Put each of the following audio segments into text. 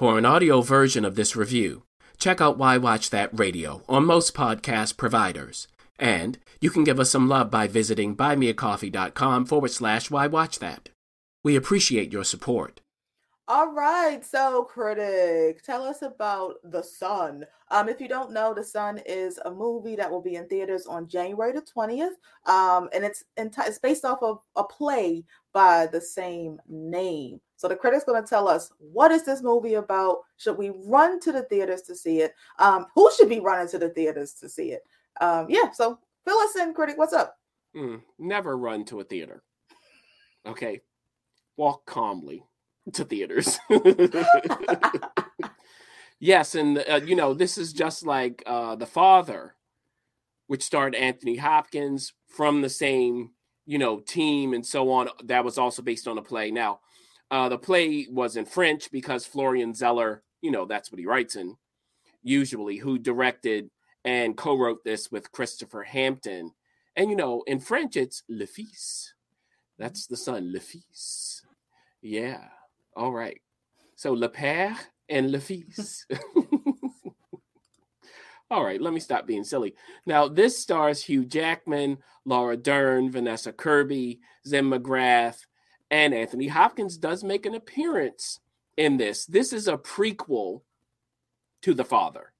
For an audio version of this review, check out Why Watch That Radio on most podcast providers. And you can give us some love by visiting buymeacoffee.com forward slash Why Watch That. We appreciate your support. All right, so critic, tell us about The Son. Um, if you don't know, The Son is a movie that will be in theaters on January the 20th. Um, and it's enti- it's based off of a play by the same name. So the critic's going to tell us what is this movie about? Should we run to the theaters to see it? Um, who should be running to the theaters to see it? Um, yeah, so fill us in, critic. What's up? Mm, never run to a theater. Okay, walk calmly to theaters. yes, and uh, you know this is just like uh, the Father, which starred Anthony Hopkins from the same you know team and so on. That was also based on a play. Now, uh, the play was in French because Florian Zeller, you know, that's what he writes in usually, who directed and co-wrote this with Christopher Hampton. And you know, in French, it's Le Fils. That's the son, Le Fils. Yeah. All right. So Le Père and Le Fils. All right, let me stop being silly. Now, this stars Hugh Jackman, Laura Dern, Vanessa Kirby, Zen McGrath, and Anthony Hopkins does make an appearance in this. This is a prequel to The Father,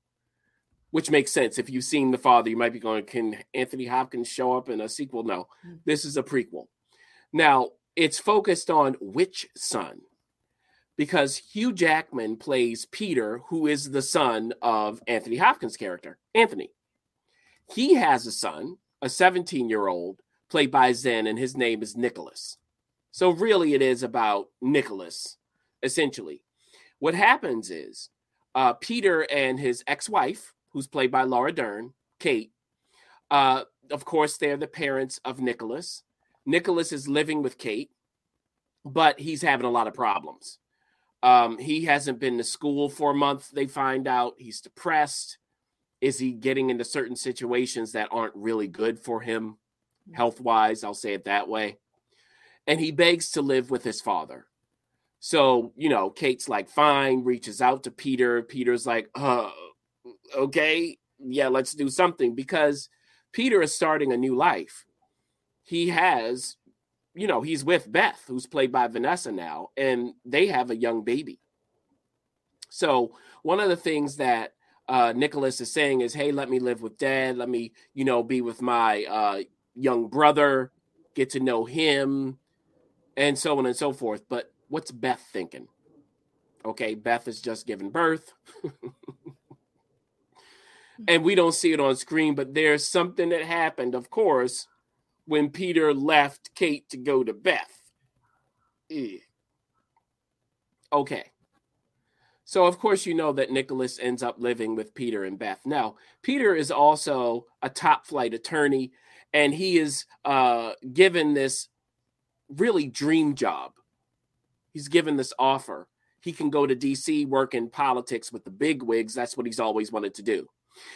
which makes sense. If you've seen The Father, you might be going, Can Anthony Hopkins show up in a sequel? No, hmm. this is a prequel. Now, it's focused on which son? Because Hugh Jackman plays Peter, who is the son of Anthony Hopkins' character, Anthony. He has a son, a 17 year old, played by Zen, and his name is Nicholas. So, really, it is about Nicholas, essentially. What happens is uh, Peter and his ex wife, who's played by Laura Dern, Kate, uh, of course, they're the parents of Nicholas. Nicholas is living with Kate, but he's having a lot of problems. Um, he hasn't been to school for a month. They find out he's depressed. Is he getting into certain situations that aren't really good for him, health wise? I'll say it that way. And he begs to live with his father. So, you know, Kate's like, fine, reaches out to Peter. Peter's like, uh, okay, yeah, let's do something because Peter is starting a new life. He has you know, he's with Beth, who's played by Vanessa now, and they have a young baby. So one of the things that uh, Nicholas is saying is, "Hey, let me live with Dad. Let me, you know, be with my uh, young brother, get to know him, and so on and so forth." But what's Beth thinking? Okay, Beth has just given birth. and we don't see it on screen, but there's something that happened, of course, when Peter left Kate to go to Beth. Okay. So, of course, you know that Nicholas ends up living with Peter and Beth. Now, Peter is also a top flight attorney, and he is uh, given this really dream job. He's given this offer. He can go to DC, work in politics with the big wigs. That's what he's always wanted to do.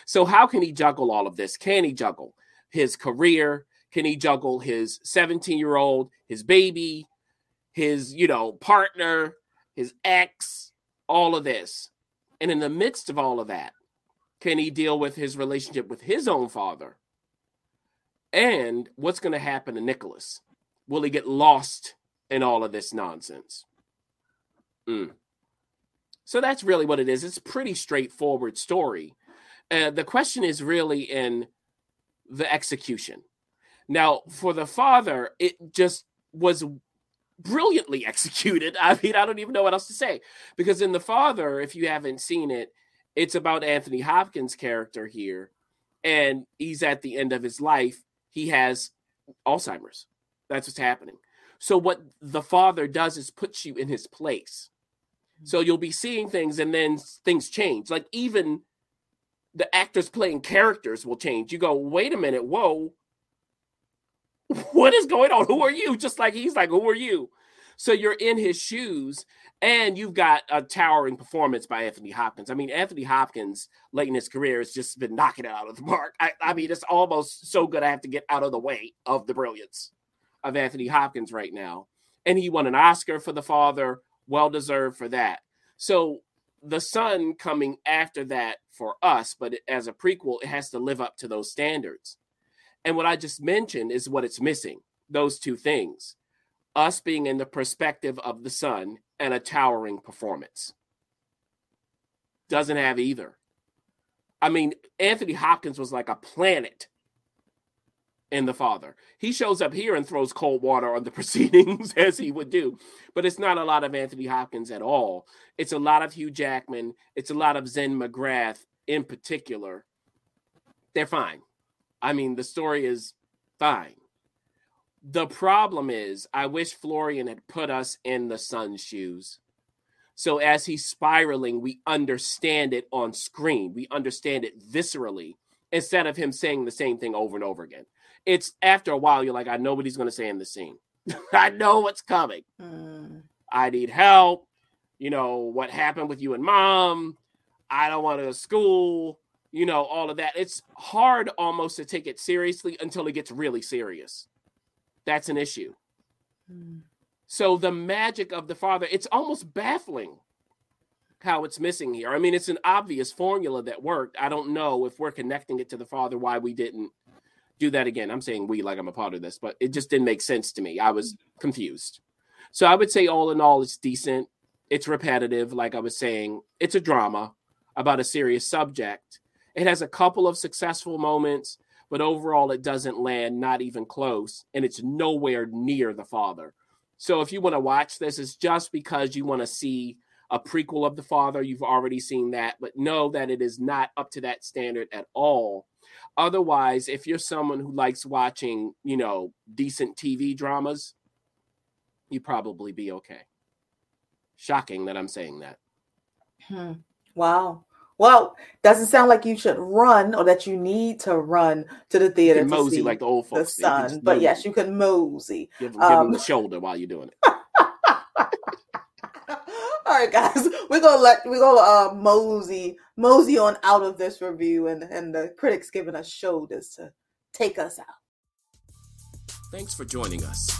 So, how can he juggle all of this? Can he juggle his career, can he juggle his 17 year old, his baby, his, you know, partner, his ex, all of this? And in the midst of all of that, can he deal with his relationship with his own father? And what's going to happen to Nicholas? Will he get lost in all of this nonsense? Mm. So that's really what it is. It's pretty straightforward story. Uh, the question is really in the execution. Now, for the father, it just was brilliantly executed. I mean, I don't even know what else to say. Because in The Father, if you haven't seen it, it's about Anthony Hopkins' character here. And he's at the end of his life. He has Alzheimer's. That's what's happening. So, what the father does is puts you in his place. So, you'll be seeing things and then things change. Like, even the actors playing characters will change. You go, wait a minute, whoa, what is going on? Who are you? Just like he's like, who are you? So you're in his shoes, and you've got a towering performance by Anthony Hopkins. I mean, Anthony Hopkins, late in his career, has just been knocking it out of the park. I, I mean, it's almost so good I have to get out of the way of the brilliance of Anthony Hopkins right now. And he won an Oscar for The Father, well deserved for that. So the son coming after that for us, but as a prequel, it has to live up to those standards. And what I just mentioned is what it's missing those two things us being in the perspective of the son and a towering performance. Doesn't have either. I mean, Anthony Hopkins was like a planet in the father. He shows up here and throws cold water on the proceedings as he would do, but it's not a lot of Anthony Hopkins at all. It's a lot of Hugh Jackman. It's a lot of Zen McGrath in particular. They're fine. I mean, the story is fine. The problem is, I wish Florian had put us in the son's shoes. So as he's spiraling, we understand it on screen. We understand it viscerally instead of him saying the same thing over and over again. It's after a while, you're like, I know what he's going to say in the scene. I know what's coming. Mm. I need help. You know, what happened with you and mom? I don't want to go to school. You know, all of that. It's hard almost to take it seriously until it gets really serious that's an issue. Mm. So the magic of the Father, it's almost baffling how it's missing here. I mean, it's an obvious formula that worked. I don't know if we're connecting it to the Father why we didn't do that again. I'm saying we like I'm a part of this, but it just didn't make sense to me. I was confused. So I would say all in all, it's decent. It's repetitive, like I was saying. It's a drama about a serious subject. It has a couple of successful moments but overall it doesn't land not even close and it's nowhere near the father. So if you want to watch this it's just because you want to see a prequel of the father. You've already seen that but know that it is not up to that standard at all. Otherwise if you're someone who likes watching you know decent tv dramas you probably be okay. Shocking that i'm saying that. Hmm. wow well, doesn't sound like you should run or that you need to run to the theater to mosey see like the old folks. The son, but yes, you can mosey. Give, give um, them the shoulder while you're doing it. All right, guys, we're gonna let we're gonna uh, mosey mosey on out of this review, and and the critics giving us shoulders to take us out. Thanks for joining us.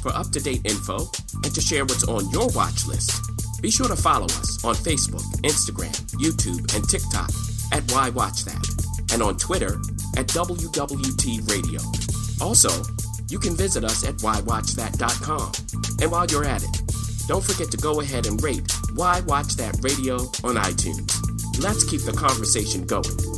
For up to date info and to share what's on your watch list be sure to follow us on Facebook, Instagram, YouTube, and TikTok at Why Watch That, and on Twitter at WWT Radio. Also, you can visit us at whywatchthat.com. And while you're at it, don't forget to go ahead and rate Why Watch That Radio on iTunes. Let's keep the conversation going.